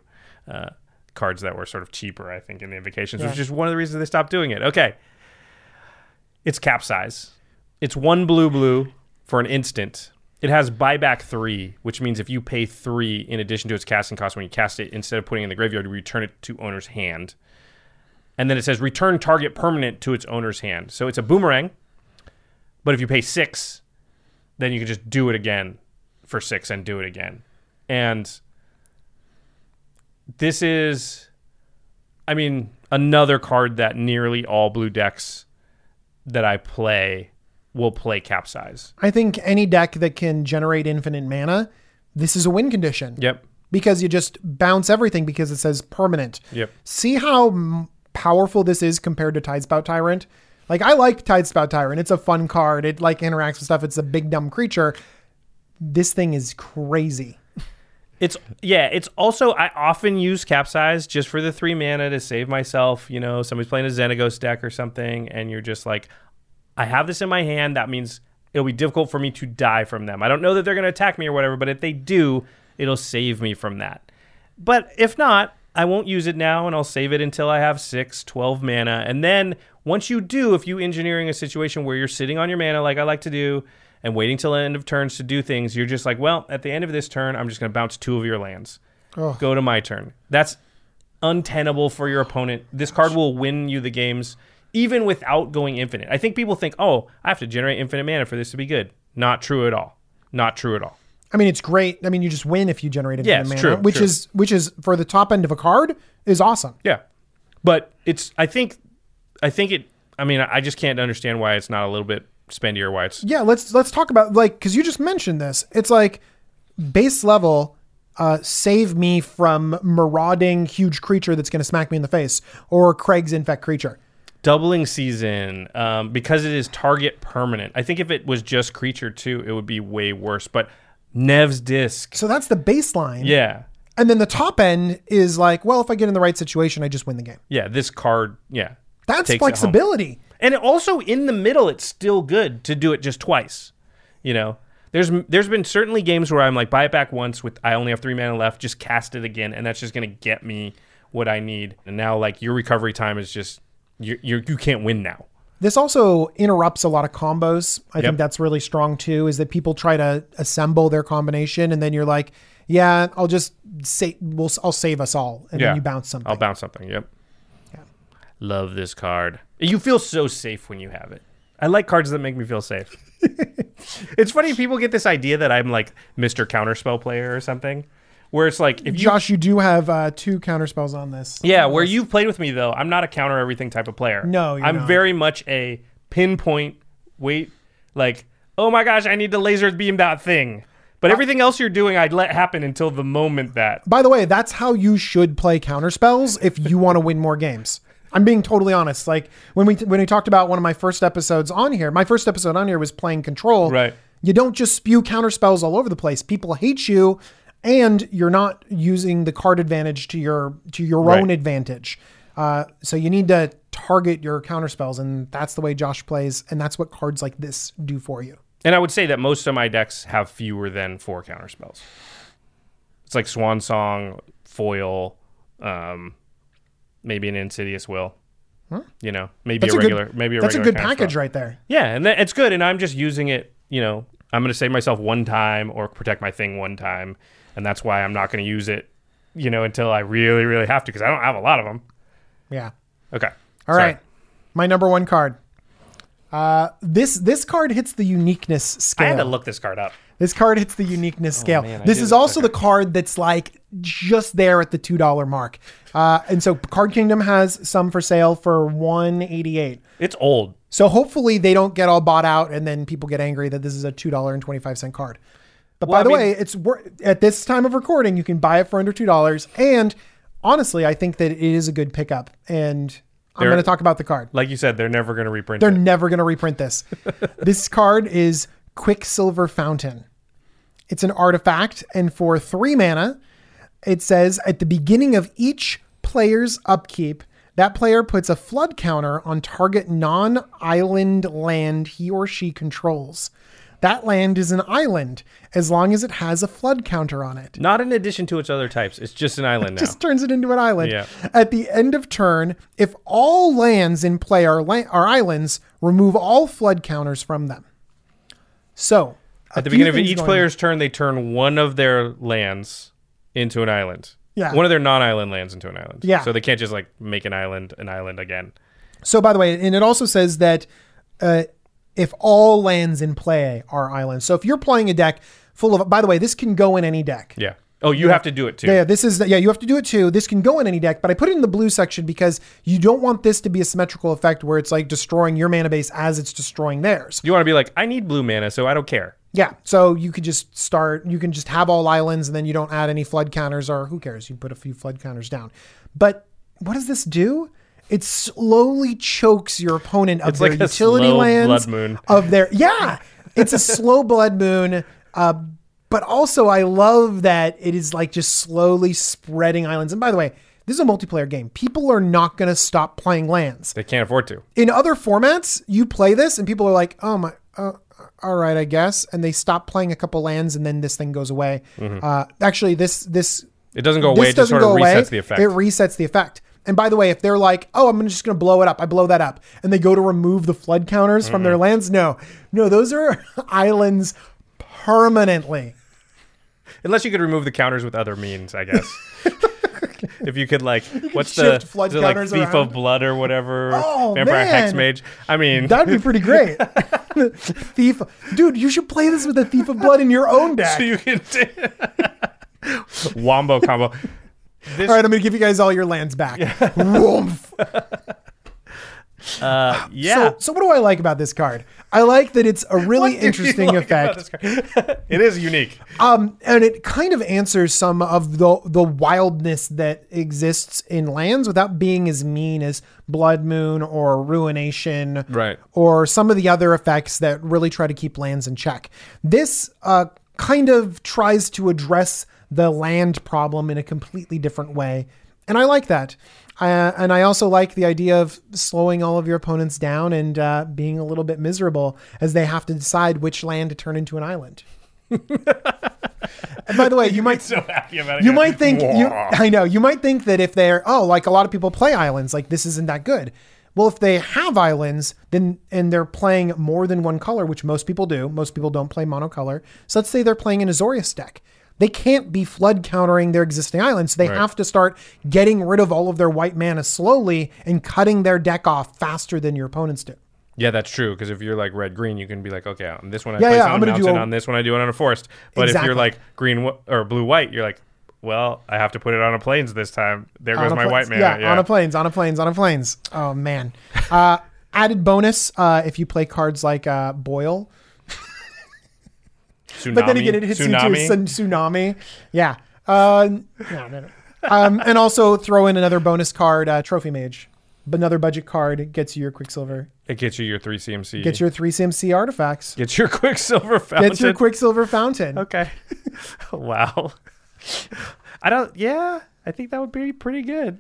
uh, cards that were sort of cheaper, I think, in the Invocations, which is one of the reasons they stopped doing it. Okay, it's capsize. It's one blue blue for an instant. It has buyback three, which means if you pay three in addition to its casting cost when you cast it, instead of putting it in the graveyard, you return it to owner's hand. And then it says return target permanent to its owner's hand. So it's a boomerang, but if you pay six, then you can just do it again for six and do it again. And this is, I mean, another card that nearly all blue decks that I play will play capsize. I think any deck that can generate infinite mana, this is a win condition. Yep. Because you just bounce everything because it says permanent. Yep. See how m- powerful this is compared to Tidespout Tyrant? Like I like Tidespout Tyrant. It's a fun card. It like interacts with stuff. It's a big dumb creature. This thing is crazy. It's yeah. It's also I often use capsize just for the three mana to save myself. You know, somebody's playing a Xenagos deck or something, and you're just like, I have this in my hand. That means it'll be difficult for me to die from them. I don't know that they're going to attack me or whatever, but if they do, it'll save me from that. But if not, I won't use it now and I'll save it until I have 6, 12 mana. And then once you do, if you engineering a situation where you're sitting on your mana like I like to do and waiting till the end of turns to do things, you're just like, well, at the end of this turn, I'm just going to bounce two of your lands. Oh. Go to my turn. That's untenable for your opponent. This card will win you the games even without going infinite. I think people think, oh, I have to generate infinite mana for this to be good. Not true at all. Not true at all. I mean, it's great. I mean, you just win if you generate infinite mana, true, which true. is which is for the top end of a card is awesome. Yeah, but it's. I think. I think it. I mean, I just can't understand why it's not a little bit spendier. Why it's Yeah, let's let's talk about like because you just mentioned this. It's like base level. Uh, save me from marauding huge creature that's going to smack me in the face, or Craig's infect creature. Doubling season um, because it is target permanent. I think if it was just creature too, it would be way worse. But Nev's disc, So that's the baseline. yeah, And then the top end is like, well, if I get in the right situation, I just win the game. yeah, this card, yeah, That's takes it home. flexibility. and also in the middle, it's still good to do it just twice. You know, there's there's been certainly games where I'm like buy it back once with I only have three mana left, just cast it again, and that's just gonna get me what I need. And now like your recovery time is just you you you can't win now. This also interrupts a lot of combos. I Yep. think that's really strong too. Is that people try to assemble their combination, and then you're like, "Yeah, I'll just say, we'll, I'll save us all," and Yeah. then you bounce something. I'll bounce something. Yep. Love this card. You feel so safe when you have it. I like cards that make me feel safe. it's funny people get this idea that I'm like Mr. Counterspell player or something, where it's like if you Josh, you do have uh, two counter spells on this. yeah, where you've played with me though, I'm not a counter everything type of player. No, you're I'm not. very much a pinpoint. Wait, like oh my gosh, I need to laser beam that thing. But everything else you're doing, I'd let happen until the moment that By the way, that's how you should play counter spells if you want to win more games. I'm being totally honest. Like when we when we talked about one of my first episodes on here, my first episode on here was playing control. Right. You don't just spew counter spells all over the place. People hate you, and you're not using the card advantage to your to your own advantage. Uh, so you need to target your counter spells, and that's the way Josh plays, and that's what cards like this do for you. And I would say that most of my decks have fewer than four counter spells. It's like Swan Song, Foil, um, maybe an Insidious Will. You know, maybe That's a a regular, good. maybe a that's a good package counterspell. right there. Yeah, and that, it's good, and I'm just using it. You know, I'm going to save myself one time or protect my thing one time, and that's why I'm not going to use it. You know, until I really, really have to, because I don't have a lot of them. Yeah. Okay. All right, my number one card. Uh, this this card hits the uniqueness scale. I scale. had to look this card up. This card hits the uniqueness scale. Oh, man, this is also the card that's like just there at the two dollar mark. Uh, and so Card Kingdom has some for sale for one eighty eight. It's old. So hopefully they don't get all bought out and then people get angry that this is a two dollar and twenty five cent card. But Well, by the I way, it's wor- at this time of recording you can buy it for under two dollars. And honestly, I think that it is a good pickup. And I'm going to talk about the card. Like you said, they're never going to reprint They're it. never going to reprint this. this card is Quicksilver Fountain. It's an artifact, and for three mana, it says at the beginning of each player's upkeep, that player puts a flood counter on target non island land he or she controls. That land is an island as long as it has a flood counter on it Not in addition to its other types. It's just an island now. just turns it into an island. Yeah. At the end of turn, if all lands in play are, la- are islands, remove all flood counters from them. So, At the beginning of each player's turn, they turn one of their lands into an island. Yeah. One of their non-island lands into an island. Yeah. So they can't just like make an island an island again. So, by the way, and it also says that uh, if all lands in play are islands. So, if you're playing a deck full of, by the way, this can go in any deck. Yeah. Oh, you have to do it too. Yeah, this is yeah. You have to do it too. This can go in any deck, but I put it in the blue section because you don't want this to be a symmetrical effect where it's like destroying your mana base as it's destroying theirs. You want to be like, I need blue mana, so I don't care. Yeah, so you could just start. You can just have all islands, and then you don't add any flood counters, or who cares? You put a few flood counters down. But what does this do? It slowly chokes your opponent of It's their like utility lands, of their yeah. It's a slow blood moon. Uh, but also, I love that it is like just slowly spreading islands. And by the way, this is a multiplayer game. People are not going to stop playing lands They can't afford to. in other formats, you play this and people are like, "Oh my, uh, all right, I guess," and they stop playing a couple lands, and then this thing goes away. Uh, actually, this this It doesn't go this away. It just doesn't sort of go away. the effect. It resets the effect. And by the way, if they're like, "Oh, I'm just going to blow it up," I blow that up, and they go to remove the flood counters from Mm-hmm. their lands. No, no, those are islands permanently. Unless you could remove the counters with other means, I guess. if you could like, what's the flood it like thief around. of blood or whatever? Oh, Vampire hex man. mage. I mean, That'd be pretty great. thief, dude, you should play this with a thief of blood in your own deck. so you can wombo combo. This, all right, I'm gonna give you guys all your lands back. Uh, yeah. So, so what do I like about this card? I like that it's a really What do you interesting like effect. it is unique. Um, and it kind of answers some of the the wildness that exists in lands without being as mean as Blood Moon or Ruination, Right. Or some of the other effects that really try to keep lands in check. This uh, kind of tries to address the land problem in a completely different way, and I like that. Uh, and I also like the idea of slowing all of your opponents down and uh, being a little bit miserable as they have to decide which land to turn into an island. and by the way, you might so happy about it. you might think you I know you might think that if they're oh like a lot of people play islands like this isn't that good. Well, if they have islands, then and they're playing more than one color, which most people do. Most people don't play monocolor. So let's say they're playing an Azorius deck. They can't be flood countering their existing islands. So they Right. have to start getting rid of all of their white mana slowly and cutting their deck off faster than your opponents do. Yeah, that's true. Because if you're like red green, you can be like, okay, on this one I Yeah, place yeah, on I'm a gonna do mountain. a- on this one I do it on a forest. But if you're like green or blue white, you're like, well, I have to put it on a plains this time. There goes On a my white man. Yeah, Yeah, on a planes, on a planes, on a planes. Oh man. Uh, added bonus uh, if you play cards like uh, Boil. Tsunami, But then again, it hits tsunami. you too. Tsunami. Yeah. Uh, no, no, no. Um, and also throw in another bonus card, uh, Trophy Mage. Another budget card gets you your Quicksilver. It gets you your three CMC. Gets your three CMC artifacts. Gets your Quicksilver fountain. Gets your Quicksilver Fountain. Okay. wow. I don't. Yeah, I think that would be pretty good.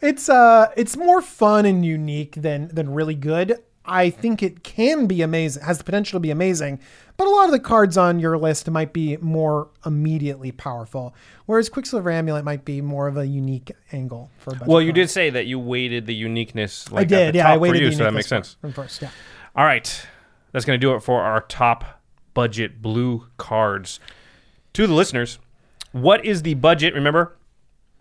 It's uh, it's more fun and unique than than really good. I think it can be amazing, has the potential to be amazing, but a lot of the cards on your list might be more immediately powerful, whereas Quicksilver Amulet might be more of a unique angle for. A budget Well, you card. did say that you weighted the uniqueness. Like, I did, yeah. I waited you, the so that makes sense. From first, yeah. All right. That's going to do it for our top budget blue cards. To the listeners, what is the budget? Remember,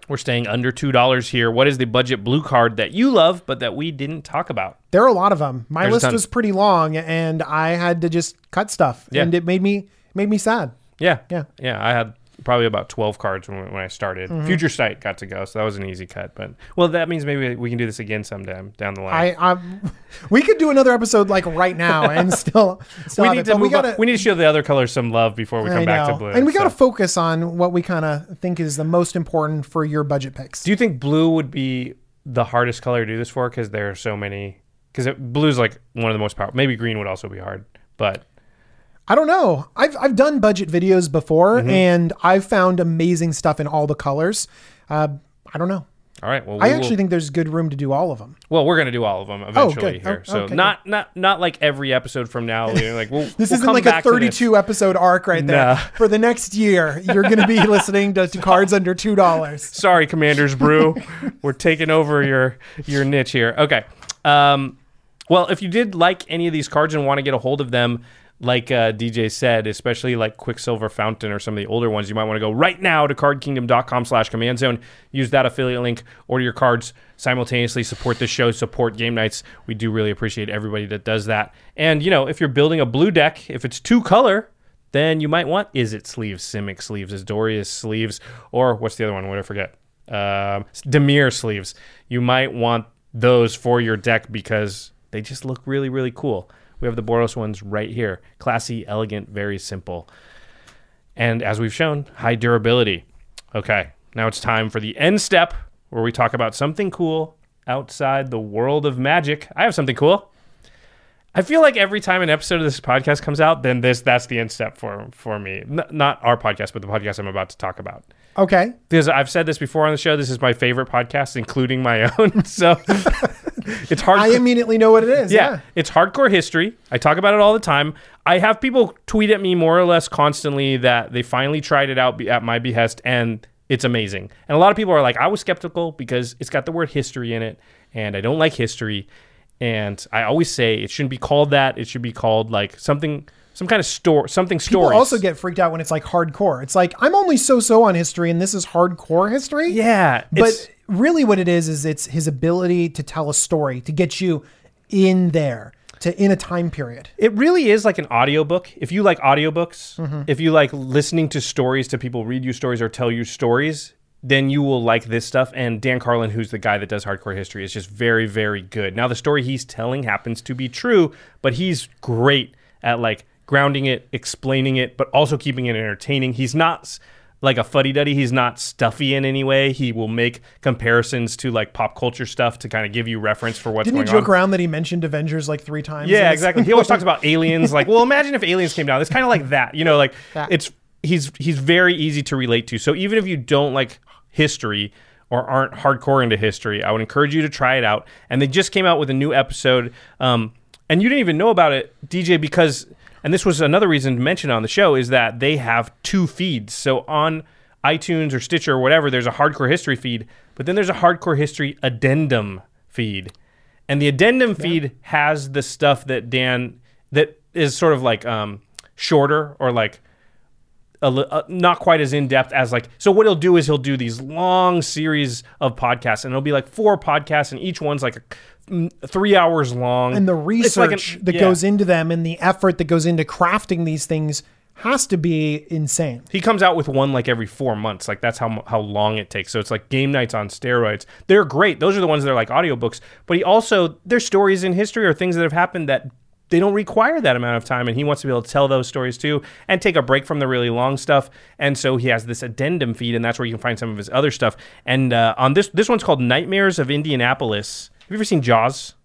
we're staying under $2 here. What is the budget blue card that you love, but that we didn't talk about? There are a lot of them. My There's list was pretty long, and I had to just cut stuff, Yeah. and it made me made me sad. Yeah. Yeah. Yeah. I had probably about 12 cards when, when I started. Mm-hmm. Future Sight got to go, so that was an easy cut. But, well, that means maybe we can do this again sometime down the line. I, I we could do another episode like right now, and still, still we need it, to we gotta we need to show the other colors some love before we come back to blue. And we got to focus on what we kind of think is the most important for your budget picks. Do you think blue would be the hardest color to do this for? Because there are so many. Because blue's like one of the most powerful. Maybe green would also be hard, but I don't know. I've I've done budget videos before, Mm-hmm. and I've found amazing stuff in all the colors. Uh, I don't know. all right. Well, I actually will, think there's good room to do all of them. well, we're gonna do all of them eventually good. here. Oh, so okay, not not not like every episode from now. like we'll, This we'll isn't like a back to 32 episode arc right there. For the next year, you're going to be listening to, to cards under two dollars. Sorry, Commanders Brew, we're taking over your your niche here. Okay. Um, well, if you did like any of these cards and want to get a hold of them, like uh, DJ said, especially like Quicksilver Fountain or some of the older ones, you might want to go right now to cardkingdom.com slash command zone. Use that affiliate link, order your cards simultaneously, support the show, support game nights. We do really appreciate everybody that does that. And, you know, if you're building a blue deck, if it's two color, then you might want Is It sleeves, Simic sleeves, Azorius sleeves, or what's the other one? What did I forget? Um, Dimir sleeves. You might want those for your deck because they just look really, really cool. We have the Boros ones right here. Classy, elegant, very simple. And as we've shown, high durability. Okay, now it's time for the end step where we talk about something cool outside the world of magic. I have something cool. I feel like every time an episode of this podcast comes out, then this that's the end step for for me. N- not our podcast, but the podcast I'm about to talk about. Okay. Because I've said this before on the show, this is my favorite podcast, including my own. So it's hard. I immediately know what it is. yeah, Yeah. it's hardcore history. I talk about it all the time. I have people tweet at me more or less constantly that they finally tried it out at my behest and it's amazing. And a lot of people are like, I was skeptical because it's got the word history in it, and I don't like history. And I always say it shouldn't be called that. It should be called like something, some kind of store, something People stories. also get freaked out when it's like hardcore. It's like I'm only so-so on history, and this is hardcore history. yeah, But really what it is is it's his ability to tell a story to get you in there to in a time period. It really is like an audiobook. If you like audiobooks, Mm-hmm. if you like listening to stories to people read you stories or tell you stories, then you will like this stuff. And Dan Carlin, who's the guy that does hardcore history, is just very, very good. Now the story he's telling happens to be true, but he's great at like grounding it, explaining it, but also keeping it entertaining. He's not like a fuddy duddy. He's not stuffy in any way. He will make comparisons to like pop culture stuff to kind of give you reference for what's going on. Didn't he joke on. around that he mentioned Avengers like three times? Yeah, exactly. He always talks about aliens. Like, well, imagine if aliens came down. It's kind of like that, you know. Like, That. it's he's he's very easy to relate to. So even if you don't like history or aren't hardcore into history, I would encourage you to try it out. And they just came out with a new episode, um, and you didn't even know about it, DJ, because and this was another reason to mention on the show is that they have two feeds. So on iTunes or Stitcher or whatever, there's a hardcore history feed, but then there's a hardcore history addendum feed. And the addendum feed has the stuff that Dan that is sort of like um, shorter or like a, uh, not quite as in depth as like. So what he'll do is he'll do these long series of podcasts, and it'll be like four podcasts, and each one's like a, three hours long. And the It's like an- research that yeah. goes into them and the effort that goes into crafting these things has to be insane. He comes out with one like every four months. Like that's how how long it takes. So it's like game nights on steroids. They're great. Those are the ones that are like audiobooks. But he also there's stories in history or things that have happened that they don't require that amount of time, and he wants to be able to tell those stories too and take a break from the really long stuff. And so he has this addendum feed, and that's where you can find some of his other stuff. And uh, on this this one's called Nightmares of Indianapolis. Have you ever seen Jaws?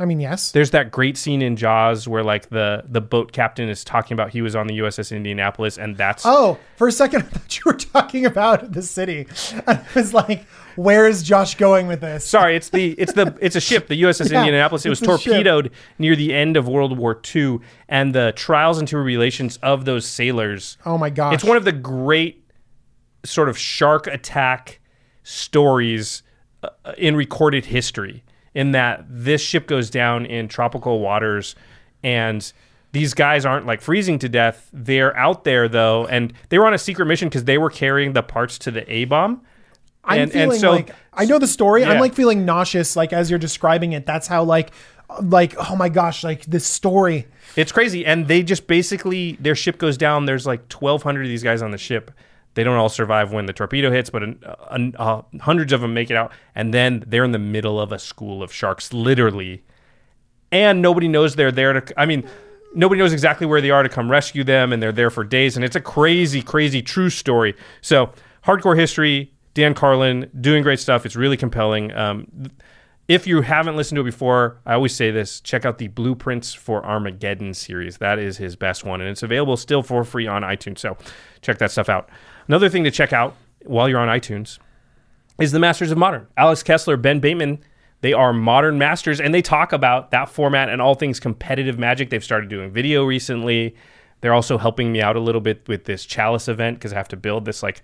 I mean, yes. There's that great scene in Jaws where like the the boat captain is talking about he was on the USS Indianapolis, and that's Oh, for a second, I thought you were talking about the city. I was like, where is Josh going with this? Sorry, it's the it's the it's a ship, the USS Yeah, Indianapolis. It was a ship. torpedoed near the end of World War II, and the trials and tribulations of those sailors. Oh my gosh. It's one of the great sort of shark attack stories uh, in recorded history. In that this ship goes down in tropical waters, and these guys aren't like freezing to death. They're out there though, and they were on a secret mission because they were carrying the parts to the A bomb. I'm and, feeling and so like I know the story. I'm like feeling nauseous, like as you're describing it. That's how like, like oh my gosh, like this story. It's crazy, and they just basically their ship goes down. There's like 1,200 of these guys on the ship. They don't all survive when the torpedo hits, but an, hundreds of them make it out, and then they're in the middle of a school of sharks, literally, and nobody knows they're there to. I mean, nobody knows exactly where they are to come rescue them, and they're there for days, and it's a crazy, crazy true story. So, hardcore history. Dan Carlin doing great stuff. It's really compelling. Um, if you haven't listened to it before, I always say this check out the Blueprints for Armageddon series. That is his best one, and it's available still for free on iTunes. So check that stuff out. Another thing to check out while you're on iTunes is the Masters of Modern. Alex Kessler, Ben Bateman, they are modern masters, and they talk about that format and all things competitive magic. They've started doing video recently. They're also helping me out a little bit with this Chalice event because I have to build this like.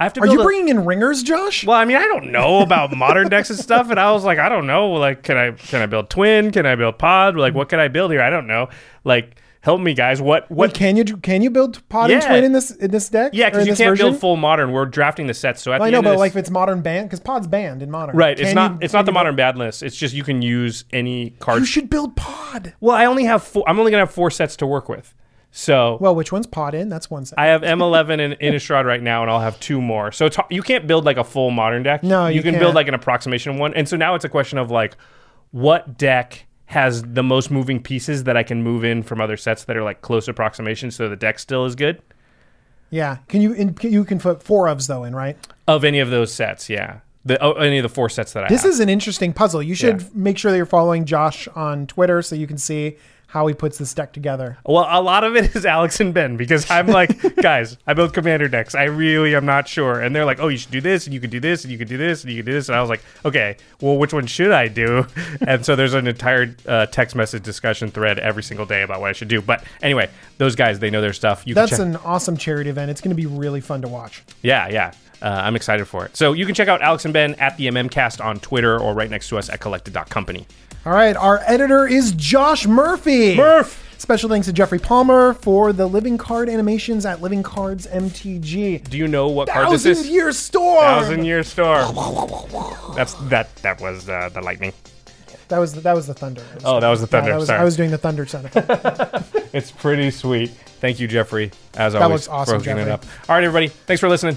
I have to Are you a- bringing in ringers, Josh? well, I mean, I don't know about modern decks and stuff, and I was like, I don't know. Like, can I can I build twin? Can I build pod? Like, what can I build here? I don't know. Like, help me, guys. What Wait, what? can you can you build pod and twin in this in this deck? yeah, because you this can't version? build full modern. We're drafting the sets, so at Well, I know, end but of like if it's modern banned, because pod's banned in modern. right, Can it's not you- it's not the modern bad list. It's just you can use any card. You should build pod. well, I only have four. I'm only gonna have four sets to work with. So Well, which one's pod in? That's one set. I have M11 and Innistrad right now, and I'll have two more. So it's, you can't build like a full modern deck. No, you, you can can't. build like an approximation one. And so now it's a question of like, what deck has the most moving pieces that I can move in from other sets that are like close approximations, so the deck still is good yeah. Can you in, can- you can put four ofs though in right? of any of those sets. Yeah, the oh, any of the four sets that I have. This have. is an interesting puzzle. You should Yeah. make sure that you're following Josh on Twitter so you can see how he puts this deck together. Well, a lot of it is Alex and Ben because I'm like, guys, I build commander decks. I really am not sure. And they're like, oh, you should do this, and you could do this, and you could do this, and you could do this. And I was like, okay, well, which one should I do? And so there's an entire uh, text message discussion thread every single day about what I should do. But anyway, those guys, they know their stuff. You That's an awesome charity event. It's going to be really fun to watch. yeah, yeah. Uh, I'm excited for it. So you can check out Alex and Ben at the MMcast on Twitter or right next to us at collected.company. All right, our editor is Josh Murphy. Murph! Special thanks to Jeffrey Palmer for the living card animations at Living Cards MTG. Do you know what card this is? Thousand? Year Storm. Thousand Year Storm. That's that. That was uh, the lightning. That was the, that was the thunder. Oh, that was the thunder. that was- Sorry. I was doing the thunder sound effect. It's pretty sweet. Thank you, Jeffrey. As That always, looks awesome, for hooking it up. All right, everybody. Thanks for listening.